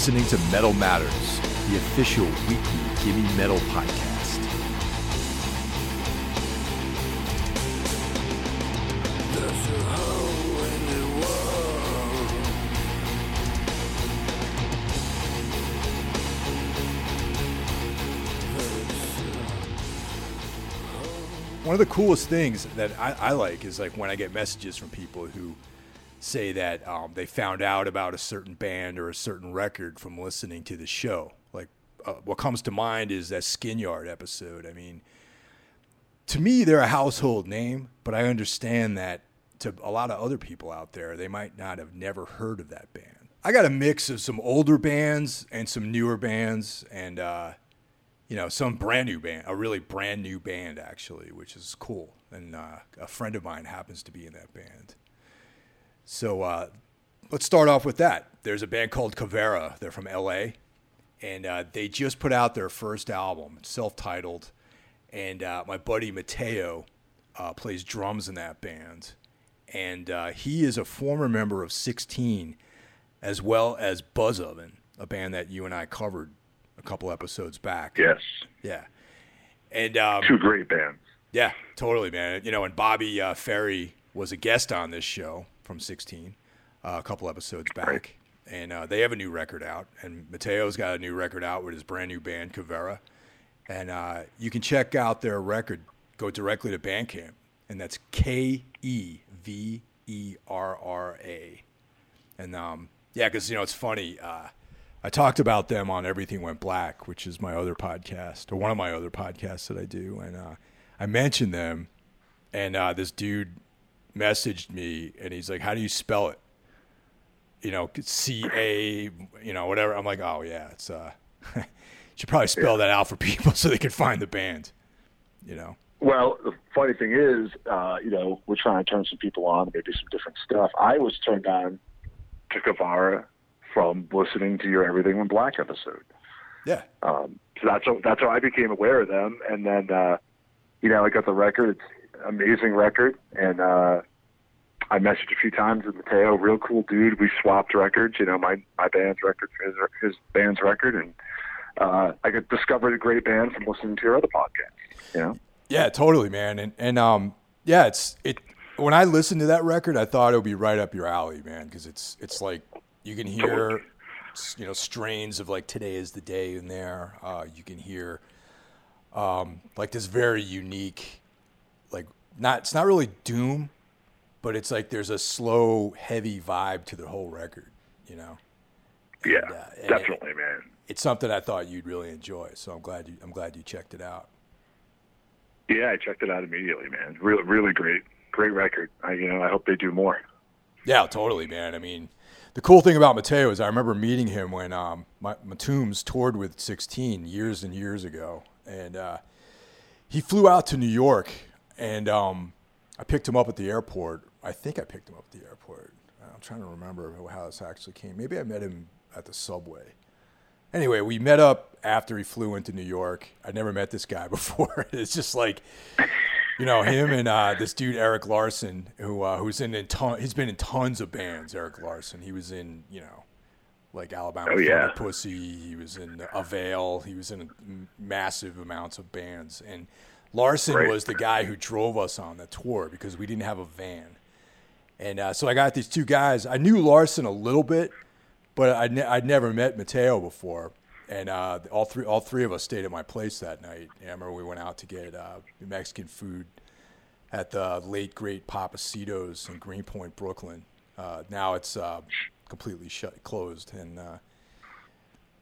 listening to Metal Matters, the official weekly Gimme Metal podcast. One of the coolest things that I, I like is like when I get messages from people who say that um, they found out about a certain band or a certain record from listening to the show. Like, uh, what comes to mind is that Skin Yard episode. I mean, to me, they're a household name, but I understand that to a lot of other people out there, they might not have never heard of that band. I got a mix of some older bands and some newer bands, and uh, you know, some brand new band, a really brand new band actually, which is cool. And uh, a friend of mine happens to be in that band. So uh, let's start off with that. There's a band called Keverra. They're from LA, and uh, they just put out their first album, self-titled. And uh, my buddy Mateo uh, plays drums in that band, and uh, he is a former member of 16, as well as Buzz Oven, a band that you and I covered a couple episodes back. Yes. Yeah. And um, two great bands. Yeah, totally, man. You know, and Bobby uh, Ferry was a guest on this show from 16 uh, a couple episodes back. And uh, they have a new record out, and Mateo's got a new record out with his brand new band, Keverra. And uh, you can check out their record, go directly to Bandcamp, and that's K E V E R R A. And um, yeah, because, you know, it's funny. Uh, I talked about them on Everything Went Black, which is my other podcast, or one of my other podcasts that I do. And uh, I mentioned them, and uh, this dude messaged me and he's like, "How do you spell it?" You know, C A, you know, whatever. I'm like, "Oh yeah, it's uh, should probably spell that out for people so they can find the band." You know. Well, the funny thing is, uh, you know, we're trying to turn some people on, maybe some different stuff. I was turned on to Keverra from listening to your Everything Went Black episode. Yeah. Um, so that's how, that's how I became aware of them, and then uh, you know I got the record. It's amazing record, and uh, I messaged a few times with Mateo, real cool dude. We swapped records, you know, my my band's record for his his band's record, and uh, I got discovered a great band from listening to your other podcast. You know? Yeah, totally, man, and and um, yeah, it's it. When I listened to that record, I thought it would be right up your alley, man, because it's it's like you can hear, you know, strains of like "Today Is the Day" in there. Uh, you can hear, um, like this very unique not it's not really doom, but it's like there's a slow, heavy vibe to the whole record, you know. And, yeah, uh, definitely, it, man. It's something I thought you'd really enjoy, so I'm glad you I'm glad you checked it out. Yeah, I checked it out immediately, man. Really, really great, great record. I you know I hope they do more. Yeah, totally, man. I mean, the cool thing about Mateo is I remember meeting him when um, my, Matooms toured with 16 years and years ago, and uh, he flew out to New York and um, I picked him up at the airport. I think I picked him up at the airport. I'm trying to remember how this actually came. Maybe I met him at the subway. Anyway, we met up after he flew into New York. I never met this guy before. it's just like, you know, him and uh, this dude Eric Larson, who uh, who's in, in ton- he's been in tons of bands. Eric Larson, he was in, you know, like Alabama oh, yeah. Pussy. He was in Avail. He was in massive amounts of bands, and Larson Great. was the guy who drove us on the tour because we didn't have a van. And uh, so I got these two guys. I knew Larson a little bit, but I'd, ne- I'd never met Mateo before. And uh, all three all three of us stayed at my place that night. And I remember we went out to get uh, Mexican food at the late great Pappasito's in Greenpoint, Brooklyn. Uh, now it's uh, completely shut, closed, and uh,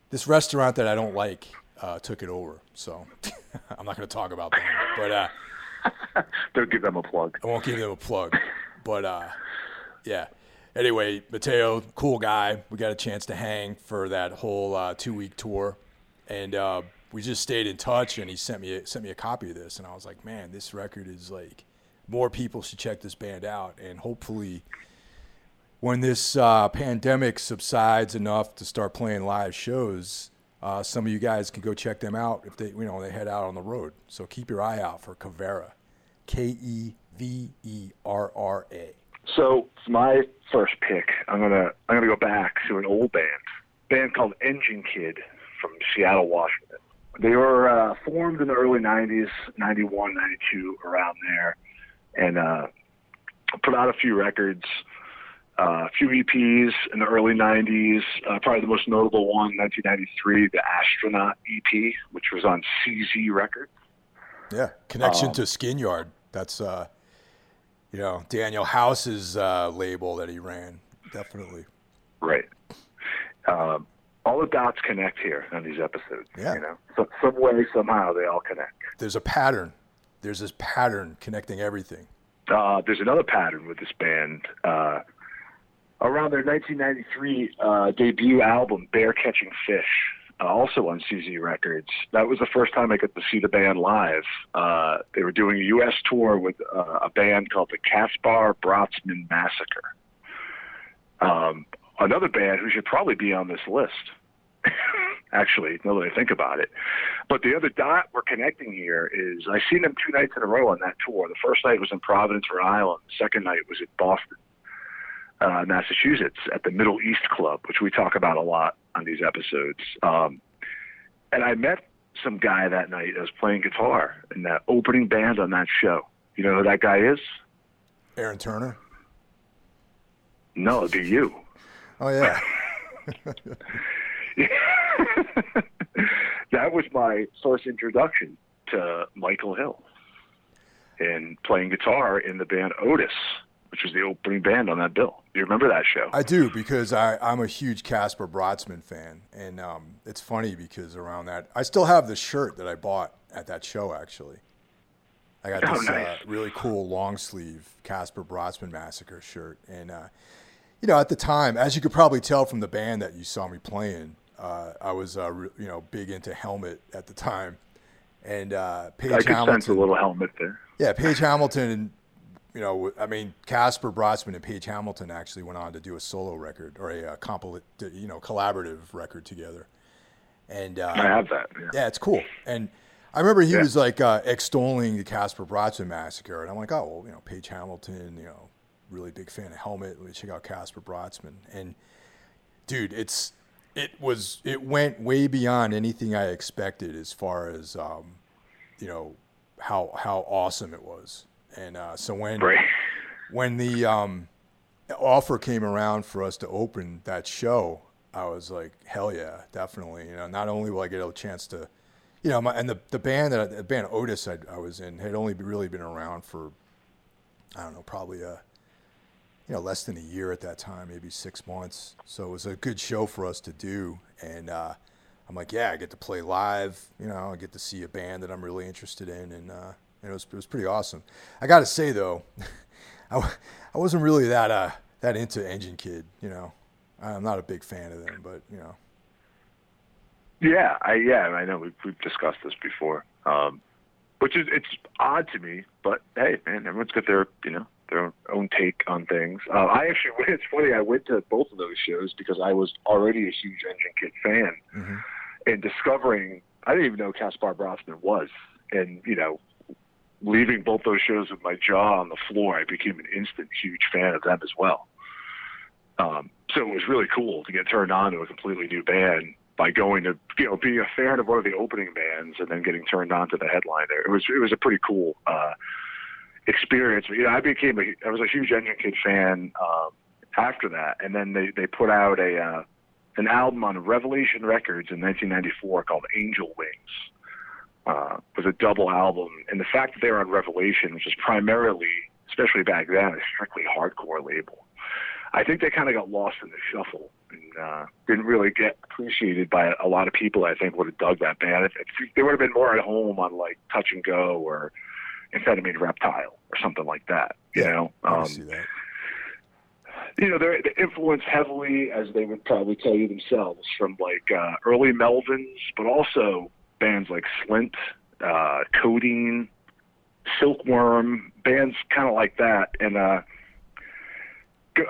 this restaurant that I don't like uh, took it over. So I'm not going to talk about that. But uh, don't give them a plug. I won't give them a plug. But uh, yeah. Anyway, Mateo, cool guy. We got a chance to hang for that whole uh, two week tour, and uh, we just stayed in touch. And he sent me a, sent me a copy of this, and I was like, man, this record is like more people should check this band out, and hopefully. When this uh, pandemic subsides enough to start playing live shows, uh, some of you guys can go check them out if they, you know, they head out on the road. So keep your eye out for Keverra, K E V E R R A. So my first pick, I'm gonna I'm gonna go back to an old band band called Engine Kid from Seattle, Washington. They were uh, formed in the early 90s, 91, 92, around there, and uh, put out a few records, uh, a few EPs in the early 90s. Uh, probably the most notable one, 1993, the Astronaut EP, which was on CZ Records. Yeah, connection um, to Skin Yard. That's uh, you know Daniel House's uh, label that he ran. Definitely. Right. Um, all the dots connect here on these episodes. Yeah. You know, so some way, somehow, they all connect. There's a pattern. There's this pattern connecting everything. Uh, there's another pattern with this band. Around their 1993 uh, debut album, Bear Catching Fish, uh, also on CZ Records. That was the first time I got to see the band live. Uh, they were doing a U.S. tour with uh, a band called the Caspar Brötzmann Massacre. Um, another band who should probably be on this list. Actually, now that I think about it. But the other dot we're connecting here is I seen them two nights in a row on that tour. The first night was in Providence, Rhode Island. The second night was in Boston, uh, Massachusetts, at the Middle East Club, which we talk about a lot on these episodes. Um, and I met some guy that night that was playing guitar in that opening band on that show. You know who that guy is? Aaron Turner. No, it'd be you. Oh yeah. that was my first introduction to Michael Hill and playing guitar in the band Otis, which was the opening band on that bill. Do you remember that show? I do because I, I'm a huge Caspar Brötzmann fan, and um, it's funny because around that I still have the shirt that I bought at that show. Actually, I got Oh, this uh, really cool long sleeve Caspar Brötzmann Massacre shirt, and uh, you know at the time, as you could probably tell from the band that you saw me playing, uh, I was uh, re- you know big into Helmet at the time, and uh, Page I could Hamilton. sense a little helmet there. Yeah, Page Hamilton, you know, I mean, Caspar Brötzmann and Page Hamilton actually went on to do a solo record or a, uh compil- you know, collaborative record together. And uh, I have that. Yeah. yeah, it's cool. And I remember he Yeah. was like uh, extolling the Caspar Brötzmann massacre, and I'm like, oh, well, you know, Page Hamilton, you know, really big fan of Helmet. Let me check out Caspar Brötzmann. And dude, it's it was it went way beyond anything I expected as far as um, you know how how awesome it was. And uh, so when when the um, offer came around for us to open that show, I was like, hell yeah, definitely. You know, not only will I get a chance to, you know, my, and the the band that the band Otis I, I was in had only really been around for, I don't know, probably a, you know, less than a year at that time, maybe six months. So it was a good show for us to do, and uh, I'm like, yeah, I get to play live. You know, I get to see a band that I'm really interested in, and uh, it was it was pretty awesome. I got to say though, I, I wasn't really that uh that into Engine Kid. You know, I'm not a big fan of them, but you know, Yeah, I yeah, I know we've we've discussed this before. Um, which is it's odd to me, but hey, man, everyone's got their you know their own take on things. Uh, I actually, it's funny. I went to both of those shows because I was already a huge Engine Kid fan, Mhm. and discovering I didn't even know Caspar Brötzmann was, and you know, leaving both those shows with my jaw on the floor, I became an instant huge fan of them as well. Um, so it was really cool to get turned on to a completely new band by going to you know being a fan of one of the opening bands and then getting turned on to the headliner. It was it was a pretty cool uh, experience. You know, I became a I was a huge Engine Kid fan um, after that, and then they they put out a uh, an album on Revelation Records in 1994 called Angel Wings. Uh, was a double album, and the fact that they were on Revelation, which is primarily, especially back then, a strictly hardcore label. I think they kind of got lost in the shuffle and uh, didn't really get appreciated by a lot of people. I think would have dug that band. If, if they would have been more at home on like Touch and Go or Amphetamine Reptile or something like that. You know, I can um, see that. you know, they're they're influenced heavily, as they would probably tell you themselves, from like uh, early Melvins, but also bands like Slint, uh, Codeine, Silkworm, bands kind of like that. And uh,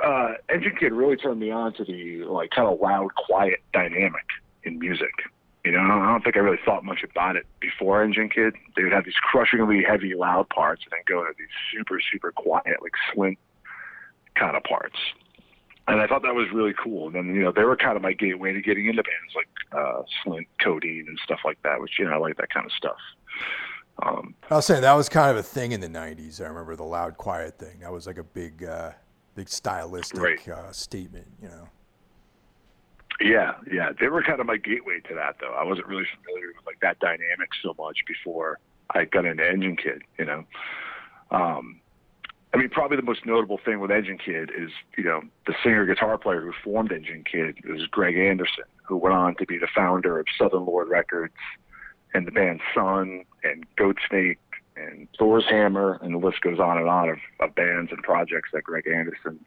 uh, Engine Kid really turned me on to the like kind of loud, quiet dynamic in music. You know, I don't, I don't think I really thought much about it before Engine Kid. They would have these crushingly heavy, loud parts, and then go to these super, super quiet, like Slint kind of parts. And I thought that was really cool. And then you know they were kind of my gateway to getting into bands like uh, Slint, Codeine, and stuff like that. Which you know I like that kind of stuff. Um, I was saying that was kind of a thing in the '90s. I remember the loud, quiet thing. That was like a big, uh, big stylistic right. uh, statement. You know. Yeah, yeah, they were kind of my gateway to that, though. I wasn't really familiar with like that dynamic so much before I got into Engine Kid. You know. Um, I mean, probably the most notable thing with Engine Kid is, you know, the singer guitar player who formed Engine Kid was Greg Anderson, who went on to be the founder of Southern Lord Records and the band Sun and Goatsnake and Thor's Hammer, and the list goes on and on of, of bands and projects that Greg Anderson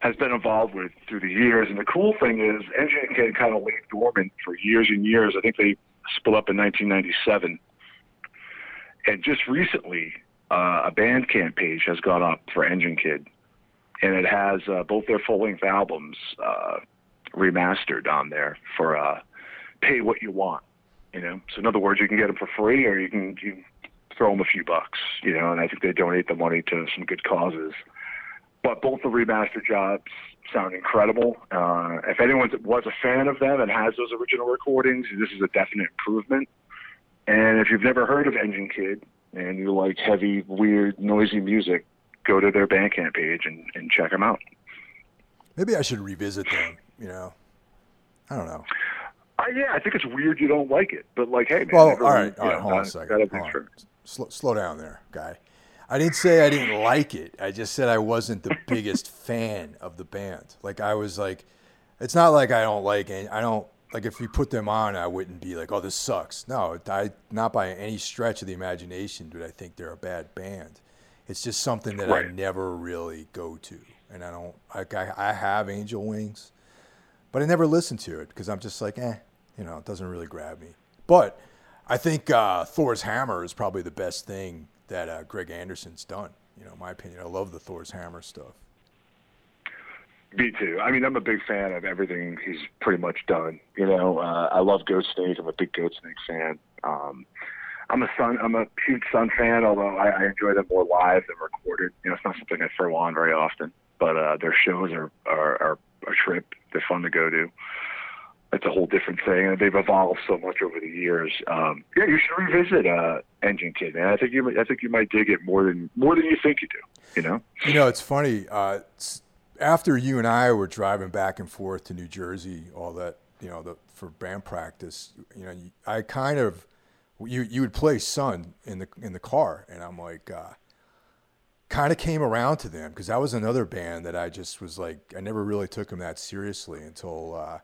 has been involved with through the years. And the cool thing is, Engine Kid kind of lay dormant for years and years. I think they split up in 1997. And just recently, uh, a Bandcamp page has gone up for Engine Kid, and it has uh, both their full length albums uh, remastered on there for uh, pay what you want. You know, so in other words, you can get them for free, or you can you throw them a few bucks. You know, and I think they donate the money to some good causes. But both the remastered jobs sound incredible. Uh, if anyone was a fan of them and has those original recordings, this is a definite improvement. And if you've never heard of Engine Kid, and you like heavy, weird, noisy music, go to their Bandcamp page and, and check them out. Maybe I should revisit them. You know, I don't know. Uh, yeah, I think it's weird you don't like it, but like, hey, man. Well, all right, all right, know, hold on a second. Hold on. Slow, slow down there, guy. I didn't say I didn't like it. I just said I wasn't the biggest fan of the band. Like I was like, it's not like I don't like any. I don't like if you put them on, I wouldn't be like, oh, this sucks. No, I not by any stretch of the imagination do I think they're a bad band. It's just something that right. I never really go to, and I don't like. I, I have Angel Wings, but I never listen to it because I'm just like, eh, you know, it doesn't really grab me. But I think uh, Thor's Hammer is probably the best thing that uh, Greg Anderson's done. You know, in my opinion, I love the Thor's Hammer stuff. Me too. I mean, I'm a big fan of everything he's pretty much done. You know, uh, I love Goatsnake. I'm a big Goatsnake fan. Um, I'm a Sun. I'm a huge Sun fan, although I, I enjoy them more live than recorded. You know, it's not something I throw on very often, but uh, their shows are, are are a trip. They're fun to go to. It's a whole different thing, and they've evolved so much over the years. Um, yeah, you should revisit uh, Engine Kid, man. I think you, I think you might dig it more than more than you think you do. You know. You know, it's funny. Uh, it's, after you and I were driving back and forth to New Jersey, all that you know, the for band practice, you know, I kind of you you would play Sun in the in the car, and I'm like, uh, kind of came around to them because that was another band that I just was like, I never really took them that seriously until uh,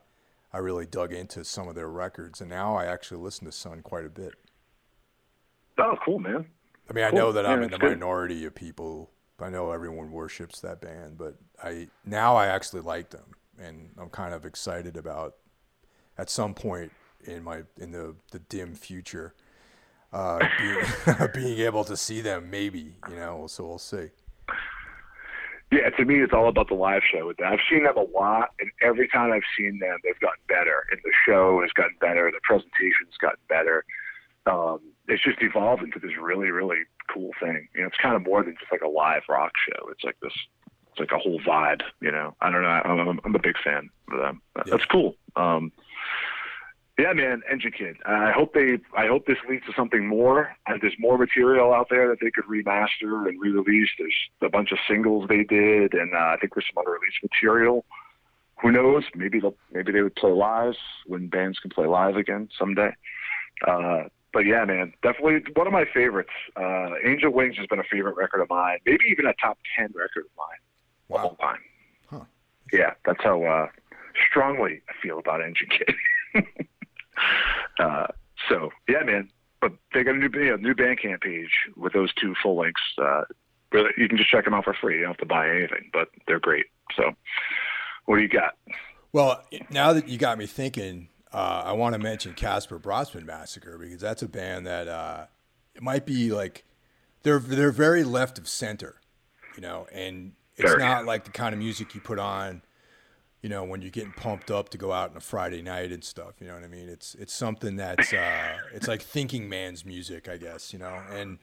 I really dug into some of their records, and now I actually listen to Sun quite a bit. Oh, cool, man. I mean, I know that I'm in the good. minority of people I know everyone worships that band, but I now I actually like them, and I'm kind of excited about at some point in my in the the dim future uh, being, being able to see them. Maybe you know, so we'll see. Yeah, to me, it's all about the live show. with them I've seen them a lot, and every time I've seen them, they've gotten better. And the show has gotten better. The presentation's gotten better. Um, it's just evolved into this really, really cool thing. You know, it's kind of more than just like a live rock show. It's like this, it's like a whole vibe. You know, I don't know. I'm, I'm a big fan of them. Yeah. That's cool. Um, yeah, man, Engine Kid. I hope they. I hope this leads to something more. And there's more material out there that they could remaster and re-release. There's a bunch of singles they did, and uh, I think there's some other release material. Who knows? Maybe they'll. Maybe they would play live when bands can play live again someday. Uh, but yeah, man, definitely one of my favorites. Uh, Angel Wings has been a favorite record of mine, maybe even a top ten record of mine wow. all time. Huh. Yeah, that's how uh, strongly I feel about Engine Kid. uh, so yeah, man. But they got a new you know, new Bandcamp page with those two full lengths. Uh, really, you can just check them out for free. You don't have to buy anything, but they're great. So, what do you got? Well, now that you got me thinking, uh, I want to mention Caspar Brötzmann Massacre because that's a band that uh, it might be like they're they're very left of center, you know, and it's not like the kind of music you put on, you know, when you're getting pumped up to go out on a Friday night and stuff. You know what I mean? It's it's something that's uh, it's like thinking man's music, I guess, you know. And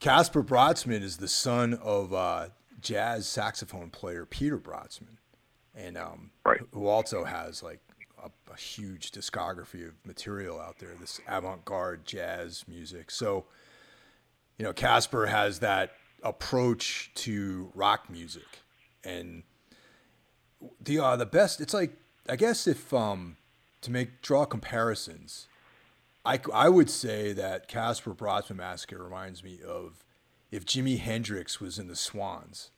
Caspar Brötzmann is the son of uh, jazz saxophone player Peter Brötzmann and um, Right. who also has like a, a huge discography of material out there. This avant-garde jazz music. So, you know, Casper has that approach to rock music, and the uh, the best. It's like I guess if um, to make draw comparisons, I I would say that Caspar Brötzmann Massacre reminds me of if Jimi Hendrix was in the Swans.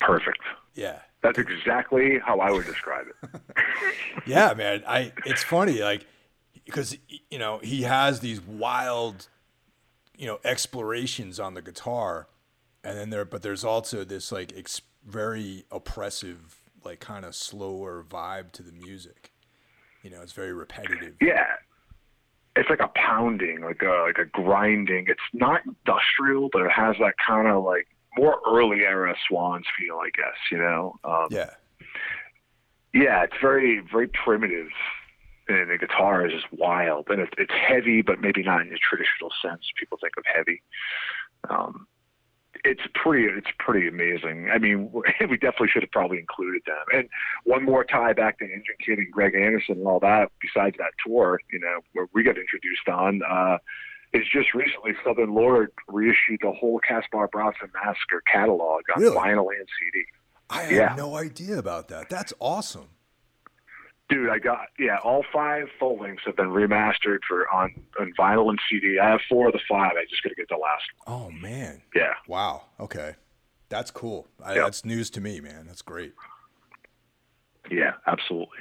Perfect. Yeah. That's exactly how I would describe it. Yeah, man. I it's funny like because you know, he has these wild you know, explorations on the guitar and then there but there's also this like ex- very oppressive like kind of slower vibe to the music. You know, it's very repetitive. Yeah. It's like a pounding, like a like a grinding. It's not industrial, but it has that kind of like more early era Swans feel, I guess. You know. Um, Yeah. yeah, it's very very primitive, and the guitar is just wild, and it's it's heavy, but maybe not in the traditional sense people think of heavy. Um, it's pretty it's pretty amazing. I mean, we definitely should have probably included them. And one more tie back to Engine Kid and Greg Anderson and all that. Besides that tour, you know, where we got introduced on. Uh, is just recently Southern Lord reissued the whole Caspar Brötzmann Massacre catalog on Really? vinyl and CD. I had Yeah. no idea about that. That's awesome. Dude, I got yeah, all five full lengths have been remastered for on, on vinyl and CD. I have four of the five. I just gotta get the last one. Oh man. Yeah. Wow. Okay. That's cool. I, Yep. That's news to me, man. That's great. Yeah, absolutely.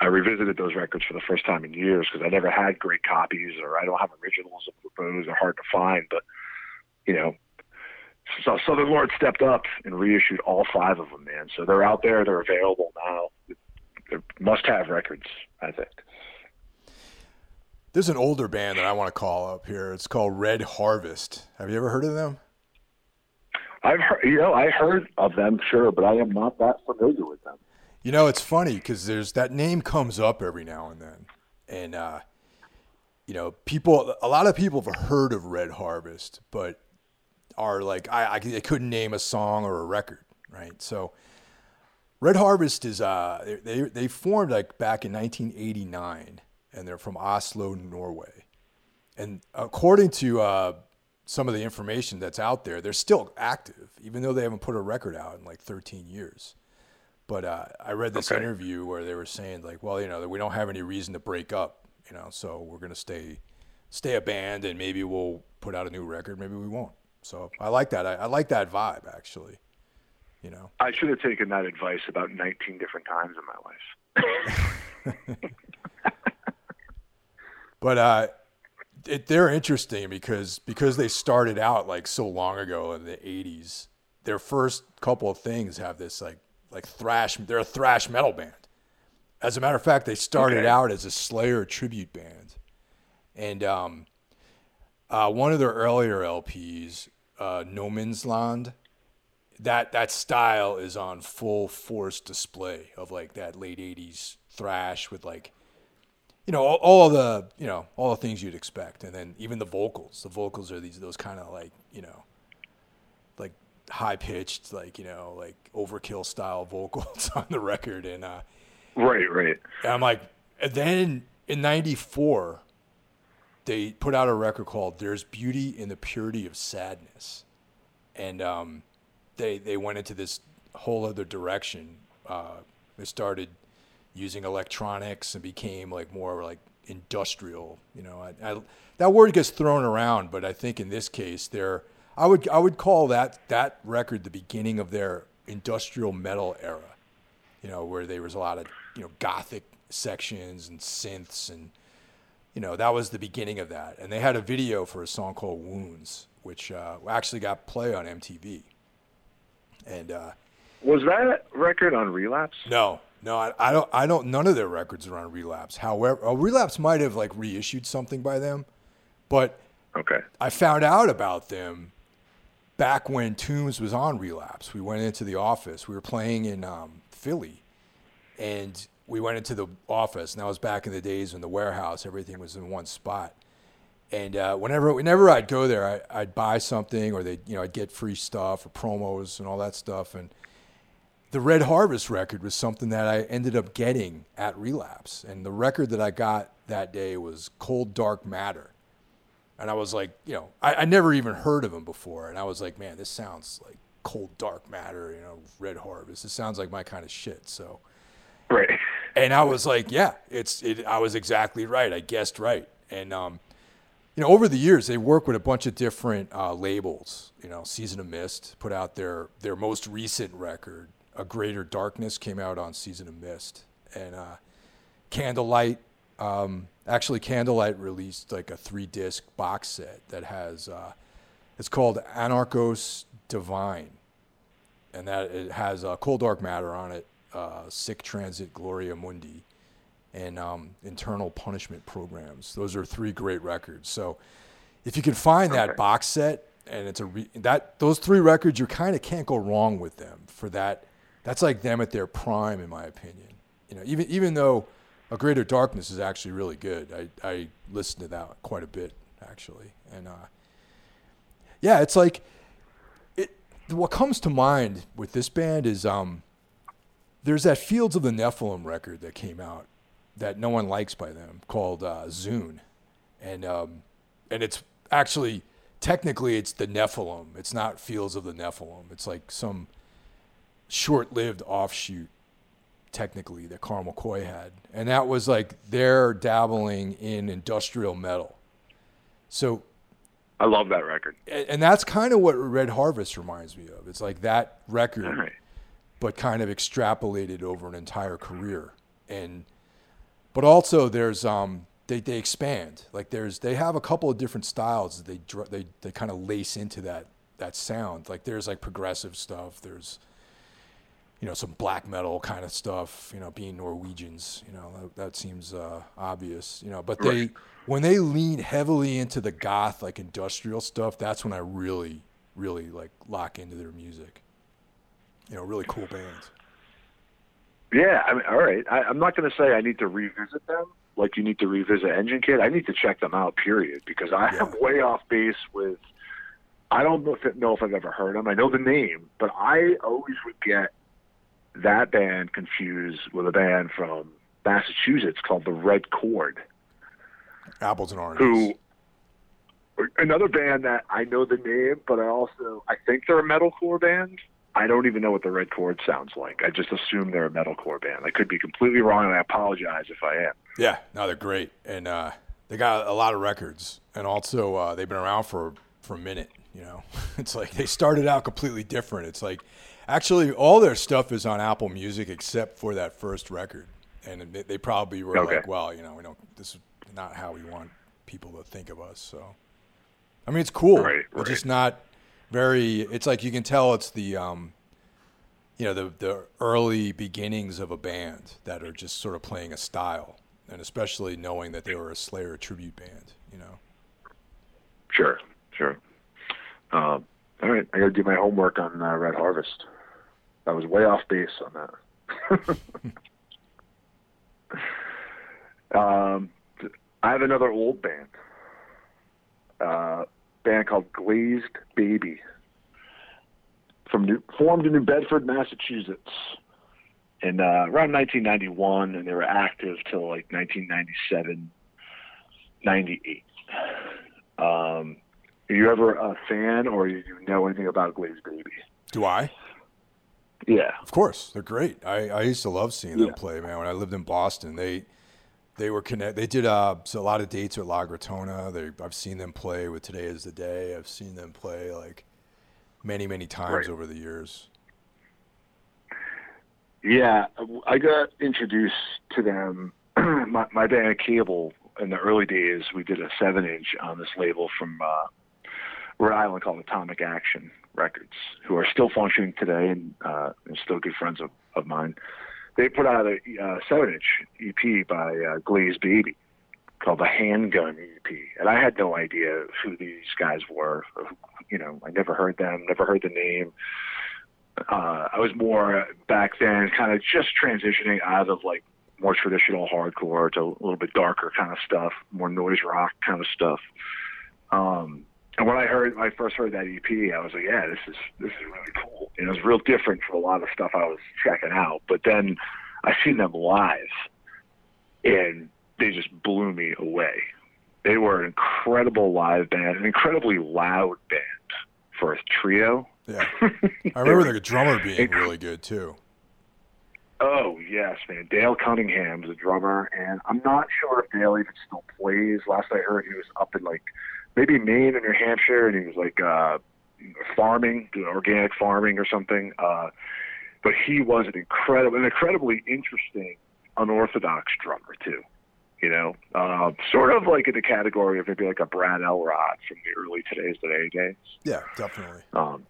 I revisited those records for the first time in years because I never had great copies or I don't have originals of those. They're hard to find, but you know, so Southern Lord stepped up and reissued all five of them, man. So they're out there. They're available now. They're must-have records, I think. There's an older band that I want to call up here. It's called Red Harvest. Have you ever heard of them? I've heard, you know, I heard of them, sure, but I am not that familiar with them. You know, it's funny because there's that name comes up every now and then, and uh, you know, people. A lot of people have heard of Red Harvest, but are like, I, I they couldn't name a song or a record, right? So, Red Harvest is uh, they they formed like back in 1989, and they're from Oslo, Norway. And according to uh, some of the information that's out there, they're still active, even though they haven't put a record out in like 13 years. But uh, I read this Okay. interview where they were saying like, well, you know, we don't have any reason to break up, you know, so we're gonna stay, stay a band, and maybe we'll put out a new record, maybe we won't. So I like that. I, I like that vibe actually. You know, I should have taken that advice about 19 different times in my life. but uh, it, they're interesting because because they started out like so long ago in the '80s. Their first couple of things have this like like thrash. They're a thrash metal band. As a matter of fact, they started Okay. out as a Slayer tribute band, and um, uh, one of their earlier LPs, uh, Nomindsland, that that style is on full force display of like that late '80s thrash with like you know all, all of the you know all the things you'd expect, and then even the vocals. The vocals are these those kind of like you know high pitched like you know like overkill style vocals on the record, and uh, Right, right. and I'm like, and then in '94, they put out a record called "There's Beauty in the Purity of Sadness," and um, they they went into this whole other direction. Uh, they started using electronics and became like more like industrial. You know, I, I, that word gets thrown around, but I think in this case, they're I would I would call that that record the beginning of their industrial metal era you know, where there was a lot of, you know, gothic sections and synths and, you know, that was the beginning of that. And they had a video for a song called Wounds, which uh, actually got play on MTV. And uh, Was that record on Relapse? no, no, I, I don't, I don't, none of their records are on Relapse. However, uh, Relapse might have like reissued something by them, but Okay. I found out about them back when Tombs was on Relapse. We went into the office. We were playing in um, Philly, and we went into the office. And that was back in the days when the warehouse, everything was in one spot. And uh, whenever whenever I'd go there, I, I'd buy something, or they, you know, I'd get free stuff or promos and all that stuff. And the Red Harvest record was something that I ended up getting at Relapse, and the record that I got that day was Cold Dark Matter. And I was like, you know, I, I never even heard of him before, and I was like, man, this sounds like Cold Dark Matter, you know, Red Harvest. This sounds like my kind of shit. So, right. And I was like, yeah, it's it. I was exactly right. I guessed right. And um, you know, over the years, they work with a bunch of different uh, labels. You know, Season of Mist put out their their most recent record, A Greater Darkness, came out on Season of Mist, and uh, Candlelight. Um, actually, Candlelight released like a three disc box set that has. Uh, it's called Anarchos Divine, and that it has uh, Cold Dark Matter on it, uh, Sick Transit Gloria Mundi, and um, internal punishment programs. Those are three great records. So if you can find that box set and it's a re- that those three records, you kind of can't go wrong with them. For that, that's like them at their prime, in my opinion. You know, even even though a Greater Darkness is actually really good. I I listened to that quite a bit actually, and uh, yeah, it's like it. What comes to mind with this band is um, there's that Fields of the Nephilim record that came out that no one likes by them called uh, Zoon, and um, and it's actually technically it's the Nephilim. It's not Fields of the Nephilim. It's like some short-lived offshoot, technically that Carl McCoy had, and that was like they're dabbling in industrial metal. So I love that record. and that's kind of what Red Harvest reminds me of. It's like that record, right. but kind of extrapolated over an entire career. And but also there's um they they expand. Like there's they have a couple of different styles that they they they kind of lace into that that sound. Like there's like progressive stuff. There's you know some black metal kind of stuff. You know, being Norwegians. You know that, that seems uh, obvious. You know, but they Right. when they lean heavily into the goth like industrial stuff, that's when I really really like lock into their music. You know, really cool bands. Yeah, I mean, all right. I, I'm not going to say I need to revisit them like you need to revisit Engine Kid. I need to check them out, period, because I am way off base with. I don't know if, know if I've ever heard them. I know the name, but I always would get that band confused with a band from Massachusetts called the Red Chord, Apples and oranges. who another band that I know the name, but I also I think they're a metalcore band. I don't even know what the Red Chord sounds like. I just assume they're a metalcore band. I could be completely wrong, and I apologize if I am. Yeah, no, they're great, and uh, they got a lot of records, and also uh, they've been around for for a minute. You know, it's like they started out completely different. It's like actually all their stuff is on Apple Music except for that first record, and they, they probably were Okay. like, well, you know, we don't. This is not how we want people to think of us. So, I mean, it's cool. Right, It's just not very. It's like you can tell it's the um, you know, the the early beginnings of a band that are just sort of playing a style, and especially knowing that they were a Slayer tribute band. You know. Sure, sure. Um, all right, I got to do my homework on uh, Red Harvest. I was way off base on that. um, I have another old band, uh, band called Glazed Baby, from New, formed in New Bedford, Massachusetts, in uh, around 1991, and they were active till like 1997, 98. Um, are you ever a fan or you know anything about Glazed Baby? Do I? Yeah. Of course, they're great. I, I used to love seeing them Yeah. play, man. When I lived in Boston, they they were connect. They did uh, so a lot of dates at La Gritona. They I've seen them play with Today Is the Day. I've seen them play like many many times Right. over the years. Yeah, I got introduced to them. my, my band Cable in the early days, we did a seven inch on this label from uh, Rhode Island called Atomic Action Records, who are still functioning today and uh, and still good friends of, of mine. They put out a uh, seven inch EP by uh, Glazed Baby called the Handgun EP, and I had no idea who these guys were. You know, I never heard them, never heard the name uh, I was more back then kind of just transitioning out of like more traditional hardcore to a little bit darker kind of stuff, more noise rock kind of stuff. Um, and when I heard when I first heard that EP, I was like, yeah, this is this is really cool. And it was real different from a lot of stuff I was checking out. But then I seen them live, and they just blew me away. They were an incredible live band, an incredibly loud band for a trio. Yeah, I remember the drummer being really good too. Oh yes, man. Dale Cunningham is a drummer, and I'm not sure if Dale even still plays. Last I heard, he was up in like maybe Maine or New Hampshire, and he was like uh, farming, doing organic farming or something. Uh, but he was an incredible, an incredibly interesting, unorthodox drummer too. You know, uh, sort of like in the category of maybe like a Brad Elrod from the early Today's Today days. Yeah, definitely. Um,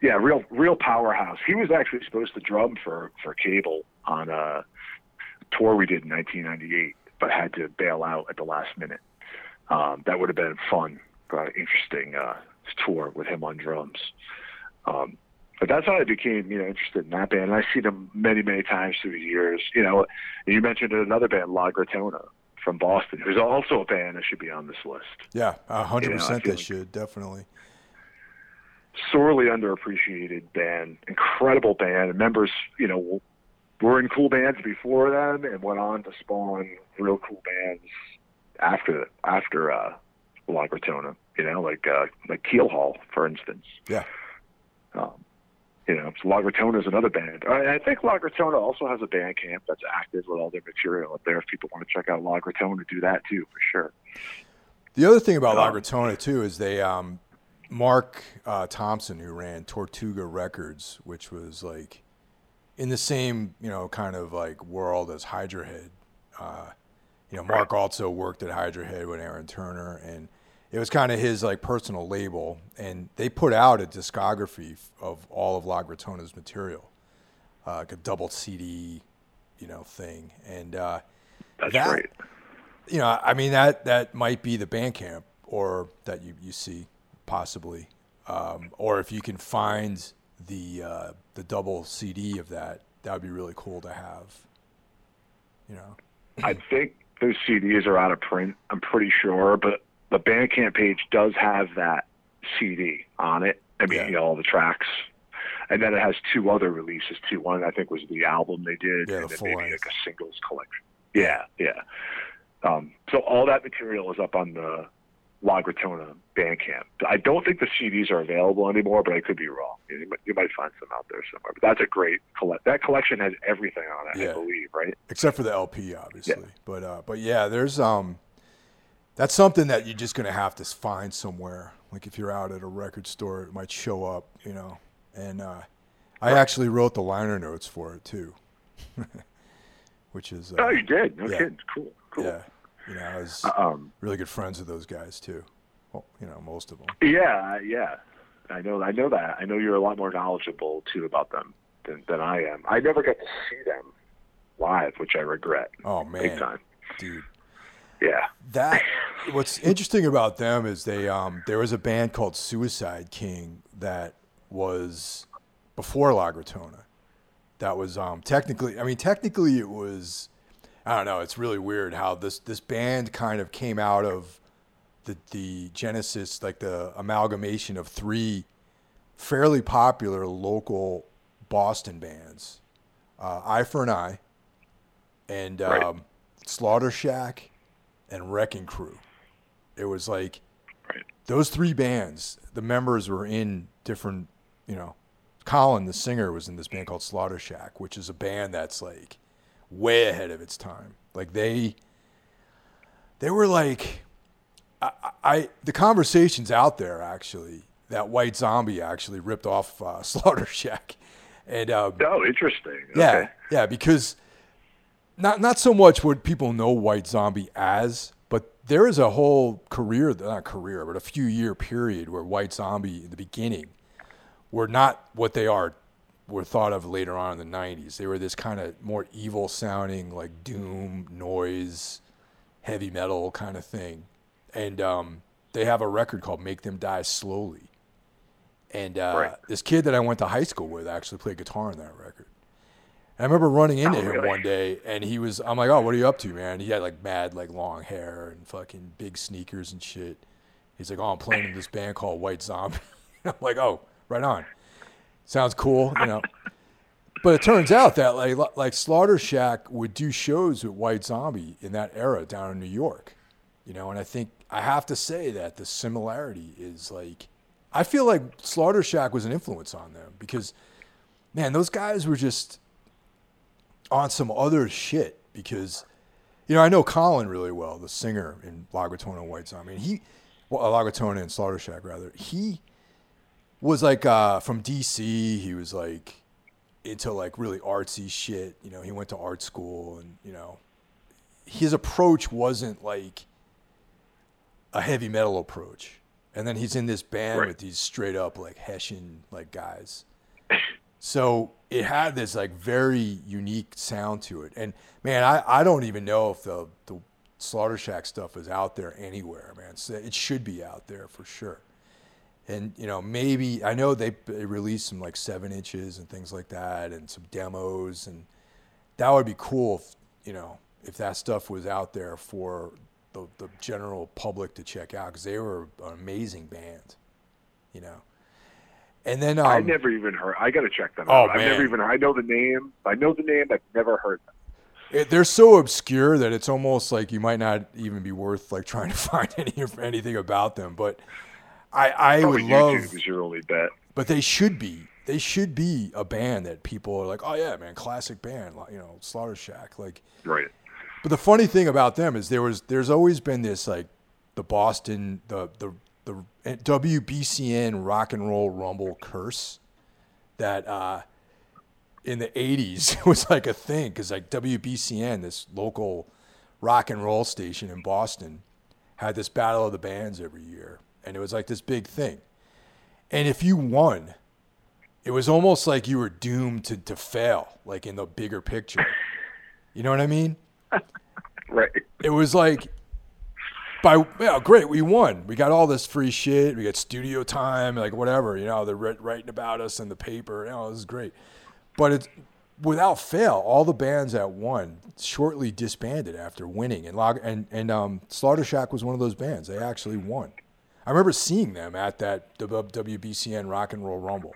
yeah, real real powerhouse. He was actually supposed to drum for for Cable on a tour we did in 1998, but had to bail out at the last minute. Um, that would have been fun, uh, interesting uh, tour with him on drums. Um, but that's how I became, you know, interested in that band. And I've seen them many, many times through the years. You know, you mentioned another band, La Gritona from Boston, who's also a band that should be on this list. Yeah, hundred you know, percent. They like should definitely. Sorely underappreciated band, incredible band, and members, you know, were in cool bands before them and went on to spawn real cool bands after after uh. You know, like uh, like Keelhaul, for instance. Yeah. Um, you know, so is another band. I, I think La Gritona also has a band camp that's active with all their material up there. If people want to check out La Gritona, do that too for sure. The other thing about um, too is they um, Mark uh, Thompson, who ran Tortuga Records, which was like in the same you know kind of like world as Hydra Head. Uh, you know, Mark also worked at Hydra Head with Aaron Turner, and it was kind of his like personal label. And they put out a discography of all of La Gritona's material, uh, like a double CD, you know, thing. And uh, that's that, great. You know, I mean that that might be the Bandcamp, or that you you see possibly, um, or if you can find the uh, the double CD of that, that would be really cool to have. You know. I think those CDs are out of print. I'm pretty sure, but the Bandcamp page does have that CD on it. I mean, yeah. you know, all the tracks, and then it has two other releases too. One I think was the album they did, yeah, and the then maybe like a singles collection. Yeah, yeah. Um, so all that material is up on the La Gritona Bandcamp. I don't think the CDs are available anymore, but I could be wrong. You might, you might find some out there somewhere. But that's a great collect. That collection has everything on it, yeah. I believe, right? Except for the LP, obviously. Yeah. But uh, but yeah, there's um, that's something that you're just gonna have to find somewhere. Like if you're out at a record store, it might show up, you know. And uh, I actually wrote the liner notes for it too, which is. Uh, oh, you did? No yeah. kidding. Cool. Cool. Yeah. You know, I was um, really good friends with those guys too. Well, you know, most of them. Yeah, yeah. I know. I know that. I know you're a lot more knowledgeable too about them than, than I am. I never got to see them live, which I regret. Oh man, big time, dude. Yeah. That. what's interesting about them is they um there was a band called Suicide King that was before La Gritona. That was um technically. I mean, technically it was I don't know. It's really weird how this this band kind of came out of the the genesis, like the amalgamation of three fairly popular local Boston bands, uh, Eye for an Eye, and right. um, Slaughter Shack, and Wrecking Crew. It was like right. those three bands. The members were in different, you know. Colin, the singer, was in this band called Slaughter Shack, which is a band that's like way ahead of its time. Like they they were like I, I the conversations out there actually that White Zombie actually ripped off uh, Slaughter Shack, and um, oh, interesting. Yeah, okay. yeah, because not not so much what people know White Zombie as, but there is a whole career, not career, but a few year period where White Zombie in the beginning were not what they are were thought of later on in the 90s. They were this kind of more evil sounding, like doom, noise, heavy metal kind of thing. And um, they have a record called Make Them Die Slowly. And uh, right. this kid that I went to high school with actually played guitar on that record. And I remember running into oh, him really? one day, and he was, I'm like, oh, what are you up to, man? He had like mad, like long hair and fucking big sneakers and shit. He's like, "Oh, I'm playing in this band called White Zombie." I'm like, "Oh, right on. Sounds cool, you know." But it turns out that like like Slaughter Shack would do shows with White Zombie in that era down in New York, you know. And I think I have to say that the similarity is like, I feel like Slaughter Shack was an influence on them because, man, those guys were just on some other shit. Because, you know, I know Colin really well, the singer in La Gritona and White Zombie. And he, well, La Gritona and Slaughter Shack rather. He was like uh, from DC. He was like into like really artsy shit. You know, he went to art school and, you know, his approach wasn't like a heavy metal approach. And then he's in this band Right. with these straight up like Hessian like guys. So it had this like very unique sound to it. And man, I, I don't even know if the, the Slaughter Shack stuff is out there anywhere, man. So it should be out there for sure and you know maybe I know they, released some like seven inches and things like that, and some demos, and that would be cool. If, you know, if that stuff was out there for the, the general public to check out, because they were an amazing band, you know. And then um, I never even heard. I got to check them Oh, out. I've never even. I know the name. I know the name. I've never heard them. it, they're so obscure that it's almost like you might not even be worth like trying to find any anything about them. But I I Probably would love is your only bet. but they should be. They should be a band that people are like, oh yeah, man, classic band, you know, Slaughter Shack. Like, Right. but the funny thing about them is there was, there's always been this like, the Boston, the the the WBCN Rock and Roll Rumble curse that uh, in the '80s was like a thing because like WBCN, this local rock and roll station in Boston, had this battle of the bands every year, and it was like this big thing. And if you won, it was almost like you were doomed to, to fail, like in the bigger picture. You know what I mean? Right. It was like, by yeah, great, we won. We got all this free shit. We got studio time, like whatever. You know, they're writing about us in the paper. You know, this is great. But it's without fail, all the bands that won shortly disbanded after winning, and Log- and and um, Slaughter Shack was one of those bands. They actually won. I remember seeing them at that WBCN Rock and Roll Rumble,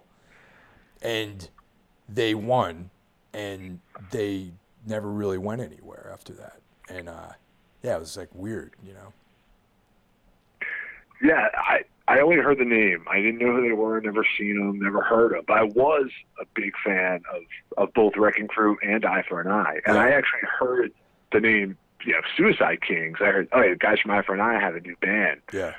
and they won, and they never really went anywhere after that. And uh, yeah, it was like weird, you know. Yeah, I I only heard the name. I didn't know who they were. Never seen them. Never heard them. But I was a big fan of of both Wrecking Crew and Eye for an Eye. And I actually heard the name, you know, Suicide Kings. I heard, oh, yeah, the guys from Eye for an Eye have a new band, Yeah,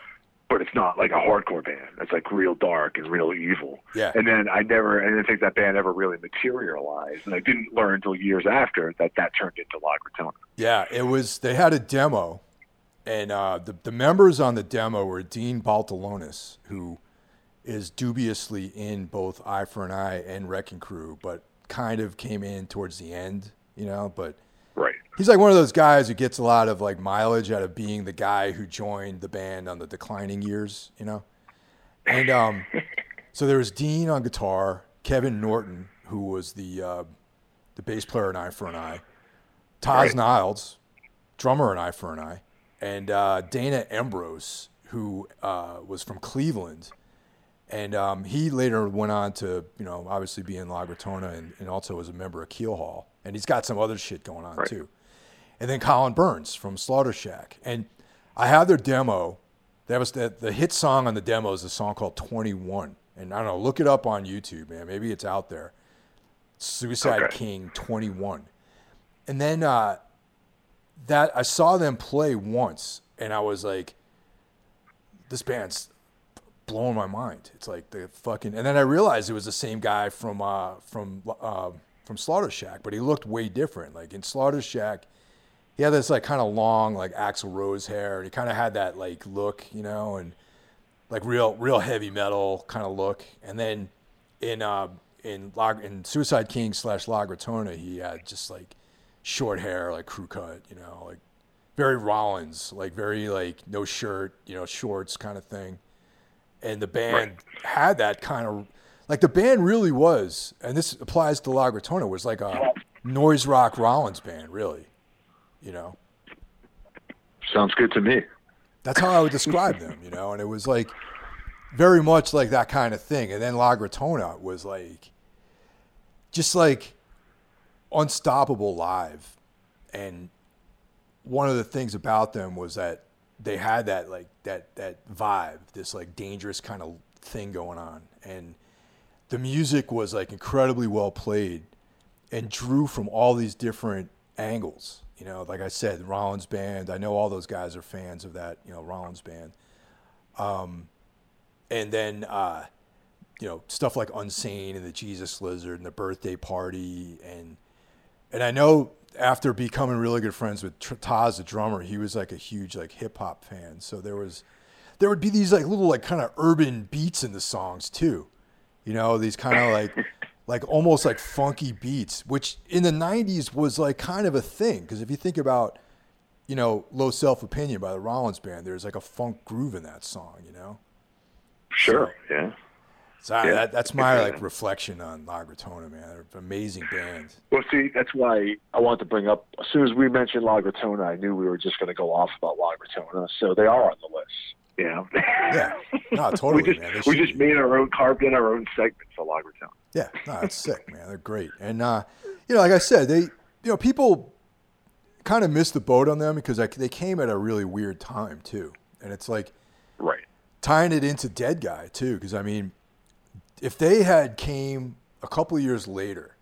but it's not like a hardcore band. It's like real dark and real evil. yeah, And then I never, I didn't think that band ever really materialized. And I didn't learn until years after that that turned into La Gritona. yeah. It was. They had a demo, and uh, the the members on the demo were Dean Baltulonis, who is dubiously in both Eye for an Eye and Wrecking Crew, but kind of came in towards the end, you know. But. He's like one of those guys who gets a lot of like mileage out of being the guy who joined the band on the declining years, you know. And um, so there was Dean on guitar, Kevin Norton, who was the uh, the bass player in Eye for an Eye, Taz Right. Niles, drummer in Eye for an Eye, and uh, Dana Ambrose, who uh, was from Cleveland. And um, he later went on to, you know, obviously be in La Gritona and, and also was a member of Keelhaul. And he's got some other shit going on Right. too. And then Colin Burns from Slaughter Shack. And I have their demo. That was the, the hit song on the demo is a song called 21. And I don't know, look it up on YouTube, man. Maybe it's out there. Suicide Okay. King 21. And then uh, that I saw them play once and I was like, this band's blowing my mind. It's like the fucking, and then I realized it was the same guy from uh, from uh, from Slaughter Shack, but he looked way different. Like in Slaughter Shack, he had this like kind of long like Axl Rose hair, and he kind of had that like look, you know, and like real real heavy metal kind of look. And then in uh, in Log in Suicide King slash La Gritona, he had just like short hair, like crew cut, you know, like very Rollins, like very like no shirt, you know, shorts kind of thing. And the band had that kind of like the band really was, and this applies to La Gritona, was like a noise rock Rollins band, really. You know, Sounds good to me. That's how I would describe them, you know. And it was like very much like that kind of thing. And then La Gritona was like just like unstoppable live. And one of the things about them was that they had that like that that vibe, this like dangerous kind of thing going on. And the music was like incredibly well played and drew from all these different angles. You know, like I said, Rollins band. I know all those guys are fans of that. You know, Rollins band. Um, and then uh, you know stuff like Unsane and the Jesus Lizard and the Birthday Party and and I know after becoming really good friends with Taz, the drummer, he was like a huge like hip hop fan. So there was there would be these like little like kind of urban beats in the songs too. You know, these kind of like like almost like funky beats, which in the 90s was like kind of a thing because if you think about you know, Low Self Opinion by the Rollins band, there's like a funk groove in that song, you know. Sure, so, yeah. So yeah. that, that's my like reflection on La Gritona, man. They're amazing band. Well, see, that's why I wanted to bring up. As soon as we mentioned La Gritona, I knew we were just going to go off about La Gritona. So they are on the list. You know. yeah. No, totally. we just man. we just made our own, carved in our own segment for La Gritona. Yeah. No, it's sick, man. They're great, and uh, you know, like I said, they, you know, people kind of missed the boat on them because like, they came at a really weird time too, and it's like, right, tying it into Dead Guy too, because I mean if they had came a couple years later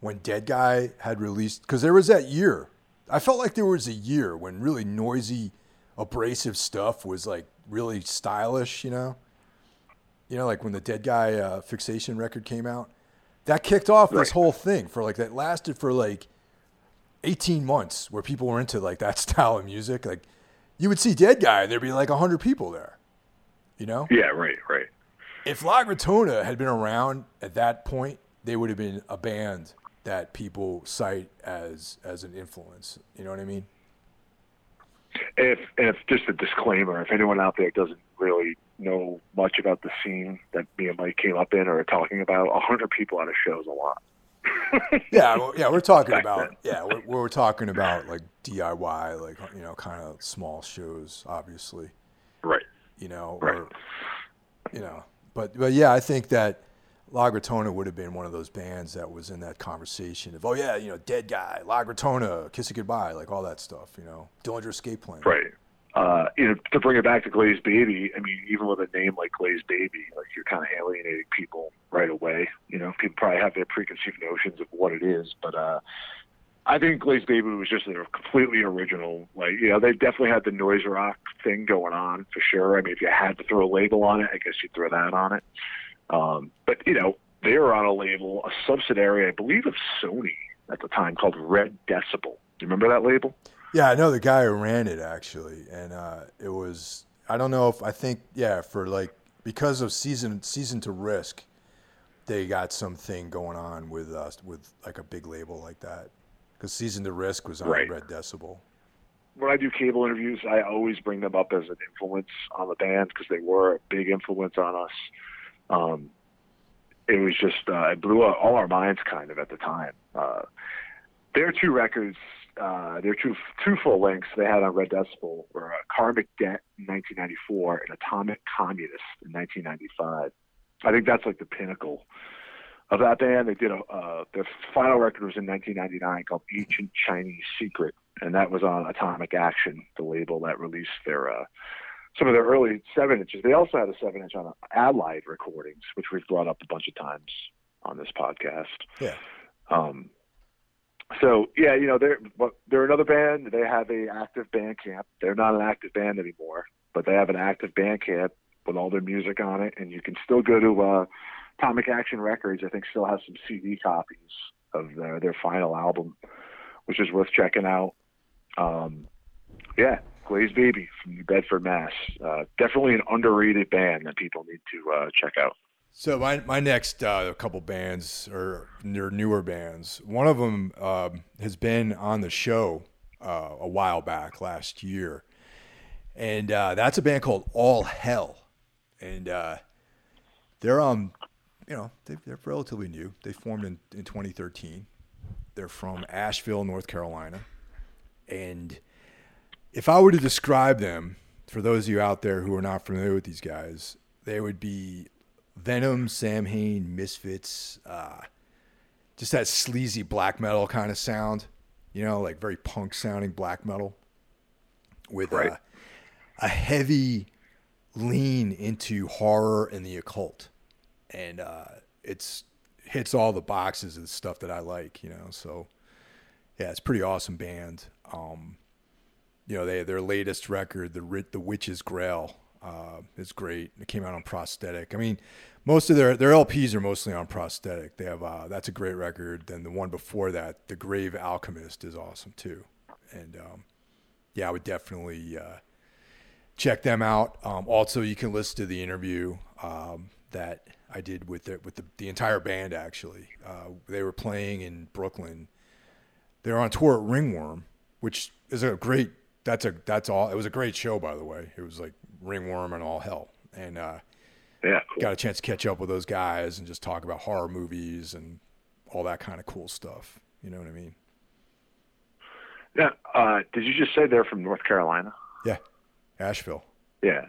when Dead Guy had released, because there was that year, I felt like there was a year when really noisy, abrasive stuff was like really stylish, you know? You know, like when the Dead Guy uh, fixation record came out, that kicked off right. this whole thing for like, that lasted for like 18 months where people were into like that style of music. Like, you would see Dead Guy and there'd be like 100 people there, you know? Yeah, right, right if La Gritona had been around at that point, they would have been a band that people cite as as an influence. You know what I mean? If if just a disclaimer, if anyone out there doesn't really know much about the scene that me and Mike came up in or are talking about, a hundred people at a show is a lot. yeah, well, yeah, we're talking about then. yeah, we're, we're talking about like DIY, like you know, kind of small shows, obviously. Right. You know, right. or you know, but but yeah, I think that La would have been one of those bands that was in that conversation of oh yeah, you know, Dead Guy, La Kiss It Goodbye, like all that stuff, you know, Dillinger Escape Plan. Right. Uh, you know, to bring it back to Glazed Baby, I mean, even with a name like Glazed Baby, like you're kind of alienating people right away. You know, people probably have their preconceived notions of what it is, but uh, I think Glazed Baby was just a completely original. Like, you know, they definitely had the noise rock thing going on for sure. I mean, if you had to throw a label on it, I guess you'd throw that on it. Um, but you know, they were on a label, a subsidiary, I believe, of Sony at the time called Red Decibel. Do you remember that label? Yeah, I know the guy who ran it actually, and uh, it was. I don't know if I think yeah for like because of season season to risk, they got something going on with us uh, with like a big label like that because Season to Risk was on right. Red Decibel. When I do cable interviews, I always bring them up as an influence on the band because they were a big influence on us. Um, it was just uh, it blew all our minds kind of at the time. Uh, their two records, uh, their two two full lengths they had on Red Decibel were uh, Karmic Debt in 1994 and Atomic Communist in 1995. I think that's like the pinnacle of that band. They did a uh, their final record was in 1999 called Ancient Chinese Secret, and that was on Atomic Action, the label that released their uh, some of their early seven inches. They also had a seven inch on Allied recordings, which we've brought up a bunch of times on this podcast. Yeah. Um, so yeah, you know they're they're another band. They have a active band camp. They're not an active band anymore, but they have an active band camp with all their music on it, and you can still go to uh, Atomic Action Records, I think, still has some CD copies of their their final album, which is worth checking out. Um, yeah, Glazed Baby from New Bedford, Mass. Uh, definitely an underrated band that people need to uh, check out. So my my next uh, couple bands are they're newer bands. One of them um, has been on the show uh, a while back last year, and uh, that's a band called All Hell, and uh, they're um you know, they, are relatively new. They formed in, in 2013. They're from Asheville, North Carolina. And if I were to describe them for those of you out there who are not familiar with these guys, they would be Venom, Samhain, Misfits, uh, just that sleazy black metal kind of sound, you know, like very punk sounding black metal with Right. uh, a heavy lean into horror and the occult. And uh, it's hits all the boxes of stuff that I like, you know. So yeah, it's a pretty awesome band. Um, you know, they their latest record, the the Witch's Grail, uh, is great. It came out on prosthetic. I mean, most of their their LPs are mostly on prosthetic. They have uh, that's a great record. Then the one before that, The Grave Alchemist, is awesome too. And um, yeah, I would definitely uh, check them out. Um, also, you can listen to the interview um, that I did with the, with the, the entire band. Actually, uh, they were playing in Brooklyn. They were on tour at Ringworm, which is a great. That's a that's all. It was a great show, by the way. It was like Ringworm and all hell, and uh, Yeah, cool. got a chance to catch up with those guys and just talk about horror movies and all that kind of cool stuff. You know what I mean? Yeah. Uh, did you just say they're from North Carolina? Yeah, Asheville. Yeah.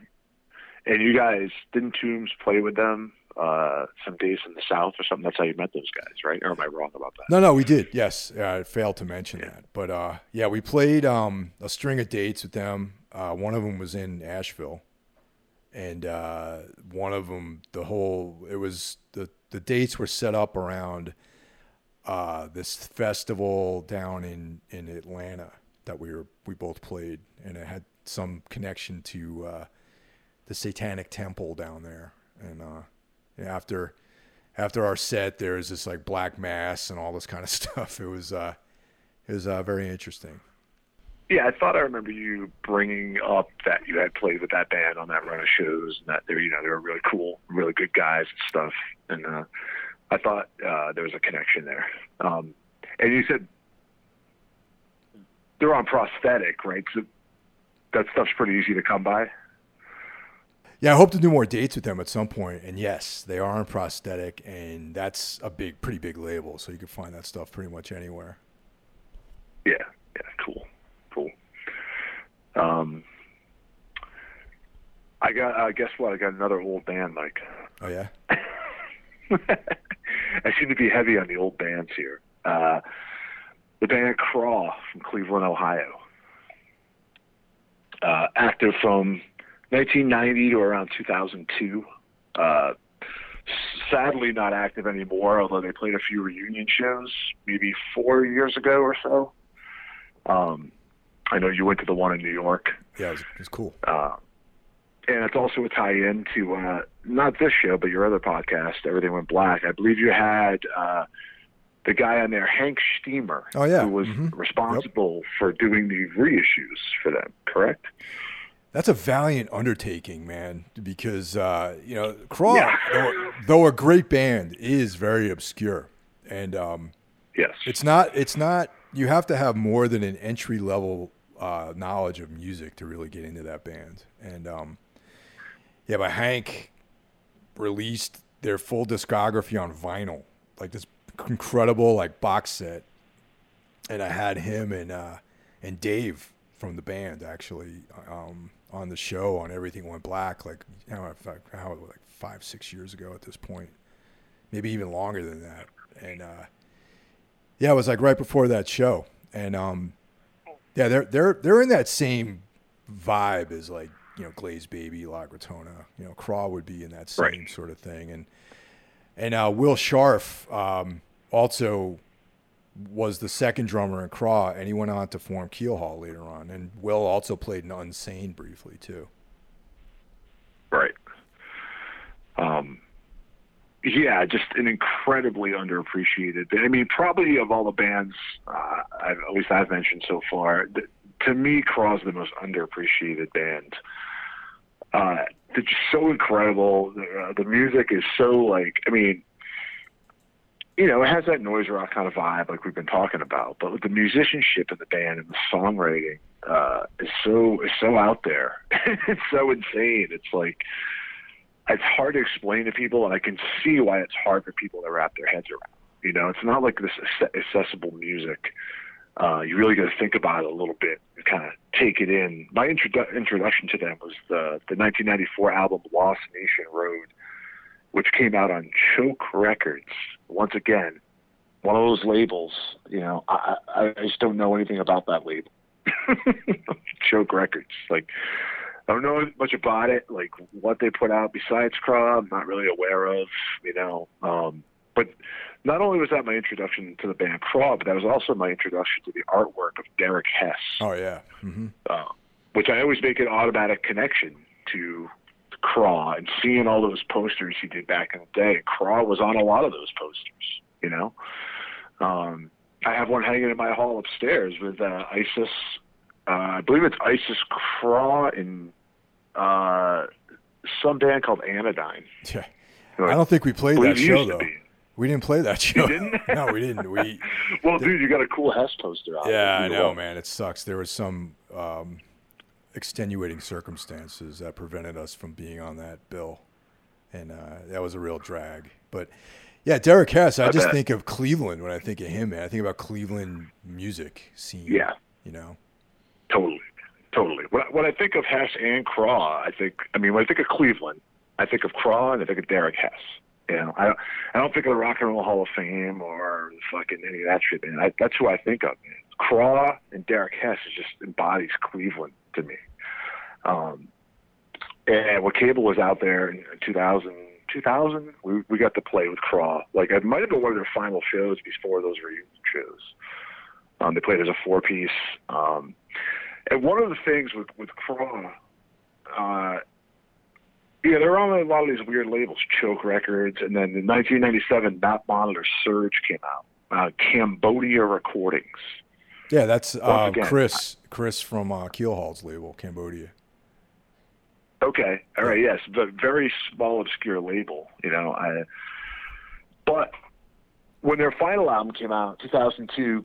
And you guys didn't Tombs play with them uh, some days in the South or something? That's how you met those guys, right? Or am I wrong about that? No, no, we did. Yes, uh, I failed to mention that, but uh, yeah, we played um, a string of dates with them. Uh, one of them was in Asheville, and uh, one of them, the whole, it was the the dates were set up around uh, this festival down in in Atlanta that we were we both played, and it had some connection to uh, the Satanic Temple down there, and uh, yeah, after after our set, there was this like black mass and all this kind of stuff. It was uh, it was uh, very interesting. Yeah, I thought I remember you bringing up that you had played with that band on that run of shows, and that they're you know, they were really cool, really good guys and stuff. And uh, I thought uh, there was a connection there. Um, and you said they're on prosthetic, right? So that stuff's pretty easy to come by. Yeah, I hope to do more dates with them at some point. And yes, they are on prosthetic, and that's a big, pretty big label. So you can find that stuff pretty much anywhere. Yeah, yeah, cool, cool. Um, I got, uh, guess what? I got another old band, Mike. Oh yeah, I seem to be heavy on the old bands here. Uh, the band Craw from Cleveland, Ohio. Uh, active from 1990 to around 2002. Uh, sadly, not active anymore, although they played a few reunion shows maybe four years ago or so. Um, I know you went to the one in New York. yeah, it was, it was cool. Uh, and it's also a tie-in to uh, not this show, but your other podcast, Everything Went Black. I believe you had uh, the guy on there, Hank Shteamer, Oh, yeah. who was Mhm. responsible for doing the reissues for them. Correct? That's a valiant undertaking, man. Because uh, you know, Craw, Yeah. though, though a great band, is very obscure, and um, Yes. it's not. It's not. You have to have more than an entry level uh, knowledge of music to really get into that band. And um, yeah, but Hank released their full discography on vinyl, like this incredible like box set. And I had him and uh, and Dave from the band actually um, on the show on Everything Went Black, like you know, how like five six years ago at this point, maybe even longer than that. And uh, yeah, it was like right before that show, and um, yeah, they're they're they're in that same vibe as like you know Glazed Baby, La Gritona. You know, Craw would be in that same Right. sort of thing, and and uh, Will Scharf um, also was the second drummer in Craw, and he went on to form Keelhaul later on. And Will also played in Unsane briefly too. Right. Um, yeah, just an incredibly underappreciated. I mean, probably of all the bands, uh, I've, at least I've mentioned so far, to me, Craw's the most underappreciated band. Uh, they're just so incredible. Uh, the music is so like, I mean, you know, it has that noise rock kind of vibe, like we've been talking about. But the musicianship in the band and the songwriting uh, is so is so out there. it's so insane. It's like it's hard to explain to people, and I can see why it's hard for people to wrap their heads around. You know, it's not like this accessible music uh, you really got to think about it a little bit and kind of take it in. My introdu- introduction to them was the the 1994 album Lost Nation Road, which came out on Choke Records. Once again, one of those labels. You know, I, I, I just don't know anything about that label. Choke Records, like. I don't know much about it, like what they put out besides Craw. I'm not really aware of, you know. Um, but not only was that my introduction to the band Craw, but that was also my introduction to the artwork of Derek Hess. Oh yeah, mm-hmm. uh, which I always make an automatic connection to Craw and seeing all those posters he did back in the day. Craw was on a lot of those posters, you know. Um, I have one hanging in my hall upstairs with uh, Isis. Uh, I believe it's Isis Craw and uh, some band called Anodyne. Yeah, I don't think we played that show though. We didn't play that show. didn't? no, we didn't. We. well, dude, you got a cool Hess poster out. Yeah, I know, man. It sucks. There was some um, extenuating circumstances that prevented us from being on that bill, and uh, that was a real drag. But yeah, Derek Hess. I, I just bet. think of Cleveland when I think of him, man. I think about Cleveland music scene. Yeah. You know. Totally, totally. When I, when I think of Hess and Craw, I think. I mean, when I think of Cleveland, I think of Craw and I think of Derek Hess. You know, I don't, I don't think of the Rock and Roll Hall of Fame or fucking any of that shit, man. I, that's who I think of, man. Craw and Derek Hess is just embodies Cleveland to me. Um, and when Cable was out there in 2000, 2000, we we got to play with Craw. Like it might have been one of their final shows before those reunion shows. Um, they played as a four piece. Um, and one of the things with with Craw, uh, yeah, they're on a lot of these weird labels, Choke Records, and then in 1997, Map Monitor Surge came out, uh, Cambodia Recordings. Yeah, that's uh, again, Chris. Chris from uh, Keelhaul's label, Cambodia. Okay, all right, yes, but very small, obscure label, you know. I, but when their final album came out, 2002,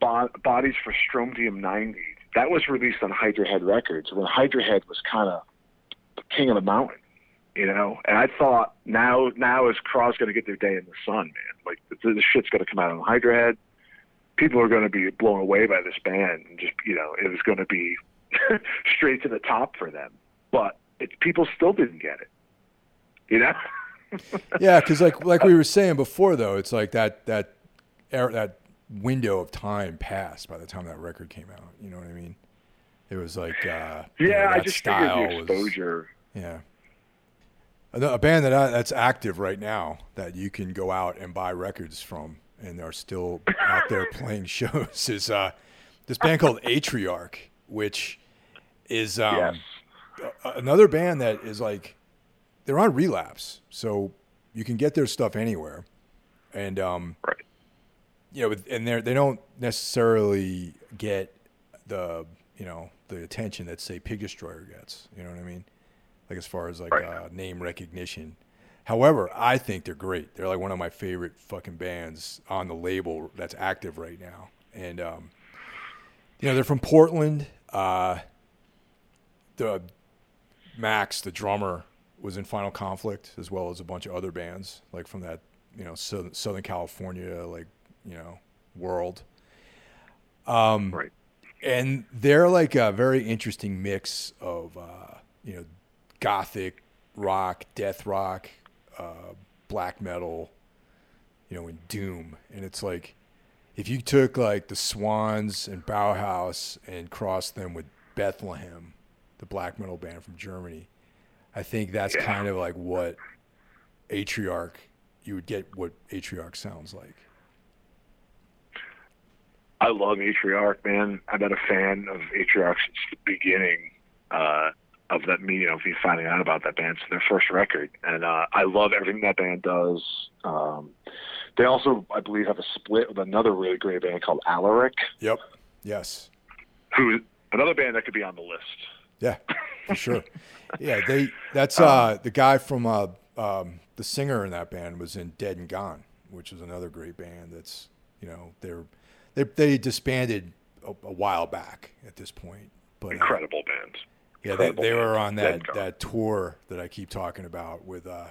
Bo- Bodies for Strontium 90, that was released on Hydra Head Records when Hydra Head was kind of king of the mountain, you know. And I thought now, now is Craw's going to get their day in the sun, man. Like the, the shit's going to come out on Hydra Head. People are going to be blown away by this band, and just you know, it was going to be straight to the top for them. But it, people still didn't get it, you know. yeah, because like like we were saying before, though, it's like that that era, that window of time passed by the time that record came out. You know what I mean? It was like uh, you yeah, know, I just figured style the was- exposure. yeah. A, a band that I, that's active right now that you can go out and buy records from and are still out there playing shows is uh, this band called Atriarch, which is um, yes. another band that is like they're on relapse, so you can get their stuff anywhere, and um, Right. you know, and they they don't necessarily get the you know the attention that say Pig Destroyer gets. You know what I mean? Like as far as like Right. uh, name recognition. However, I think they're great. They're like one of my favorite fucking bands on the label that's active right now, and um, you know they're from Portland. Uh, the Max, the drummer, was in Final Conflict as well as a bunch of other bands like from that you know Southern, Southern California like you know world. Um, Right. and they're like a very interesting mix of uh, you know gothic rock, death rock, uh, black metal, you know, and doom. And it's like if you took like the Swans and Bauhaus and crossed them with Bethlehem, the black metal band from Germany, I think that's Yeah. kind of like what Atriarch you would get what Atriarch sounds like. I love Atriarch, man. I've been a fan of Atriarch since the beginning uh, of that. Me, you know, me finding out about that band, since their first record, and uh, I love everything that band does. Um, they also, I believe, have a split with another really great band called Alaric, Yep. Yes. who another band that could be on the list. Yeah, for sure. yeah, they. That's uh, the guy from uh, um, the singer in that band was in Dead and Gone, which is another great band. That's you know they're they they disbanded a, a while back at this point, but uh, Incredible band. Yeah, they, they were on that that tour that I keep talking about with uh,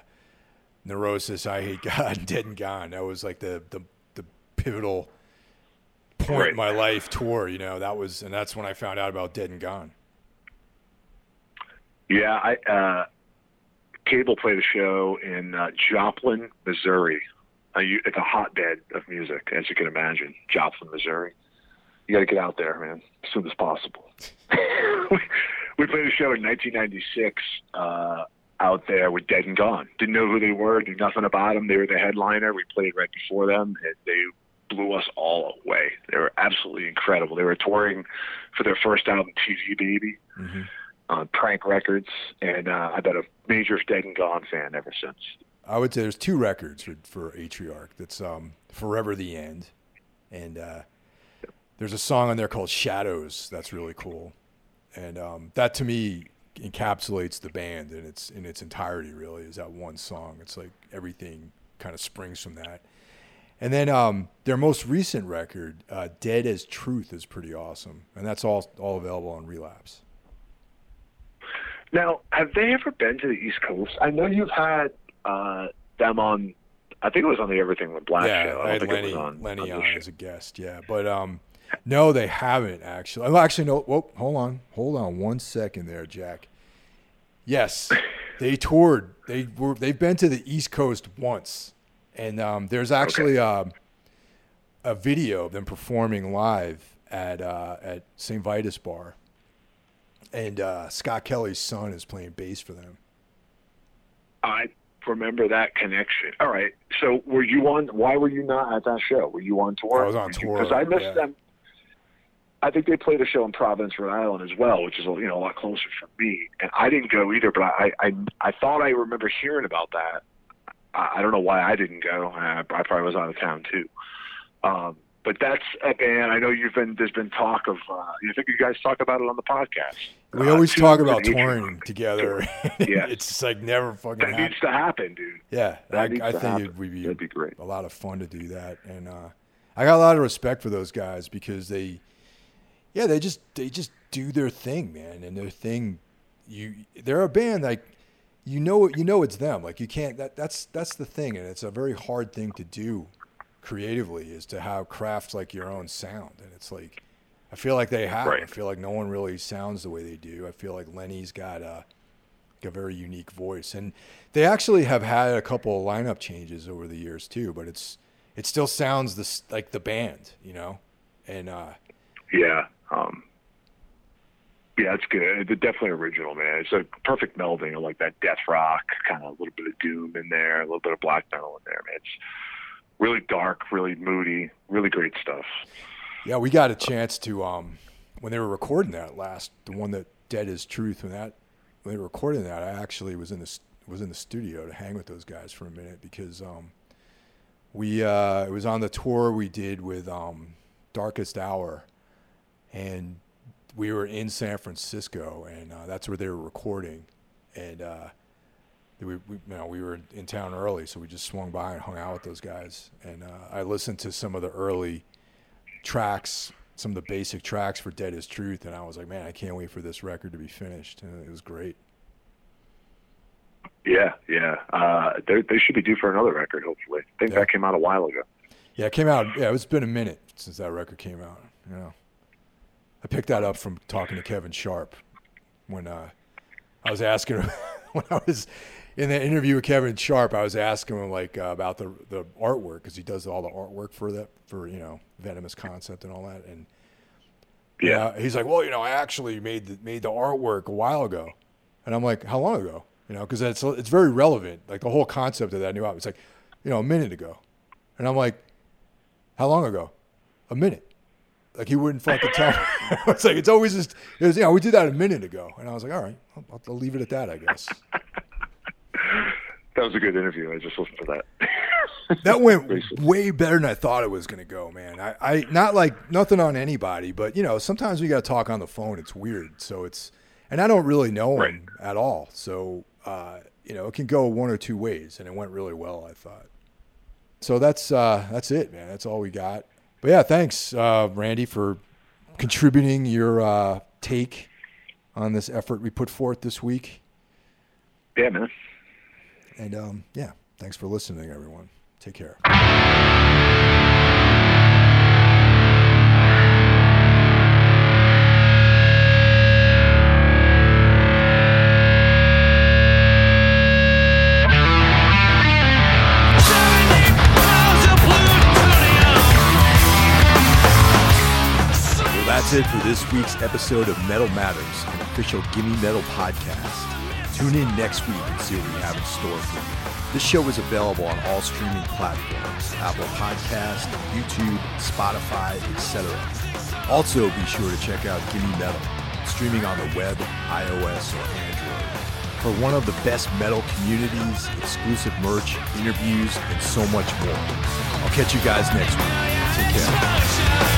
Neurosis, Eyehategod, Dead and Gone. That was like the the the pivotal point Right. in my life tour. You know, that was, and that's when I found out about Dead and Gone. Yeah, I uh, Cable played a show in uh, Joplin, Missouri. Uh, you, it's a hotbed of music, as you can imagine. Joplin, Missouri. You got to get out there, man, as soon as possible. we, played a show in 1996 uh, out there with Dead and Gone. Didn't know who they were, knew nothing about them. They were the headliner. We played right before them, and they blew us all away. They were absolutely incredible. They were touring for their first album, TV Baby Mm-hmm. on Prank Records, and uh, I've been a major Dead and Gone fan ever since. I would say there's two records for, for Atriarch. That's um, Forever the End, and uh, there's a song on there called Shadows. That's really cool, and um, that to me encapsulates the band in its in its entirety. Really, is that one song? It's like everything kind of springs from that. And then um, their most recent record, uh, "Dead as Truth," is pretty awesome, and that's all all available on Relapse. Now, have they ever been to the East Coast? I know you've had uh, them on. I think it was on the Everything Went Black yeah, show. I I don't think Lenny, it was on, Lenny on on as a guest, yeah. But um, no, they haven't actually. Well, actually, no. Whoa, hold on, hold on one second there, Jack. Yes, they toured. They were. They've been to the East Coast once, and um, there's actually um, a video of them performing live at uh, at St. Vitus Bar, and uh, Scott Kelly's son is playing bass for them. I remember that connection. All right. So, were you on? Why were you not at that show? Were you on tour? I was on tour, because I missed yeah. them. I think they played a show in Providence, Rhode Island, as well, which is you know a lot closer for me. And I didn't go either, but I I I thought I remember hearing about that. I, I don't know why I didn't go. I, I probably was out of town too. Um, but that's a band. I know you've been. There's been talk of. Uh, you think you guys talk about it on the podcast? We Uh, always talk about touring together. Yeah. it's just like never fucking That happens. needs to happen, dude. Yeah, That I, I think it would be, That'd be great. a lot of fun to do that, and uh, I got a lot of respect for those guys because they, yeah, they just they just do their thing, man, and their thing. You, they're a band like, you know, you know, it's them. Like you can't. That that's that's the thing, and it's a very hard thing to do, creatively, is to have craft like your own sound, and it's like. I feel like they have. I feel like no one really sounds the way they do. I feel like Lenny's got a, a very unique voice, and they actually have had a couple of lineup changes over the years too. But it's it still sounds this like the band, you know, and uh, Yeah. Um, yeah, it's good. It's definitely original, man. It's a perfect melding of like that death rock, kind of a little bit of doom in there, a little bit of black metal in there, man. It's really dark, really moody, really great stuff. yeah, we got a chance to um when they were recording that last, the one that Dead as Truth, when that when they were recording that, I actually was in the was in the studio to hang with those guys for a minute because um we uh it was on the tour we did with um Darkest Hour and we were in San Francisco and uh, that's where they were recording and uh we, we, you know, we were in town early, so we just swung by and hung out with those guys. And uh, I listened to some of the early tracks, some of the basic tracks for Dead as Truth, and I was like, man, I can't wait for this record to be finished. And it was great. Yeah, yeah. Uh, they they should be due for another record, hopefully. I think Yeah. that came out a while ago. Yeah, it came out. Yeah, it's been a minute since that record came out. You know, I picked that up from talking to Kevin Sharp when uh, I was asking him when I was in the interview with Kevin Sharp. I was asking him like uh, about the the artwork because he does all the artwork for that for you know Venomous Concept and all that. And Yeah. he's like, well, you know, I actually made the, made the artwork a while ago, and I'm like, how long ago? You know, because it's it's very relevant. Like the whole concept of that new album. It's like, you know, a minute ago, and I'm like, how long ago? A minute. Like he wouldn't fucking tell me. it's like it's always just it was, you know, we did that a minute ago, and I was like, all right, I'll, I'll leave it at that, I guess. That was a good interview. I just listened to that. That went way better than I thought it was going to go, man. I, I not like nothing on anybody, but you know, sometimes we got to talk on the phone. It's weird, so it's and I don't really know him Right. at all, so uh, you know, it can go one or two ways, and it went really well. I thought. So that's uh, that's it, man. That's all we got. But yeah, thanks, uh, Randy, for contributing your uh, take on this effort we put forth this week. yeah, man. And um, yeah, thanks for listening, everyone. Take care. It for this week's episode of Metal Matters, an official Gimme Metal podcast. Tune in next week and see what we have in store for you. This show is available on all streaming platforms Apple Podcast, YouTube, Spotify, etc. Also, be sure to check out Gimme Metal, streaming on the web, iOS, or Android. For one of the best metal communities, exclusive merch, interviews, and so much more. I'll catch you guys next week. Take care.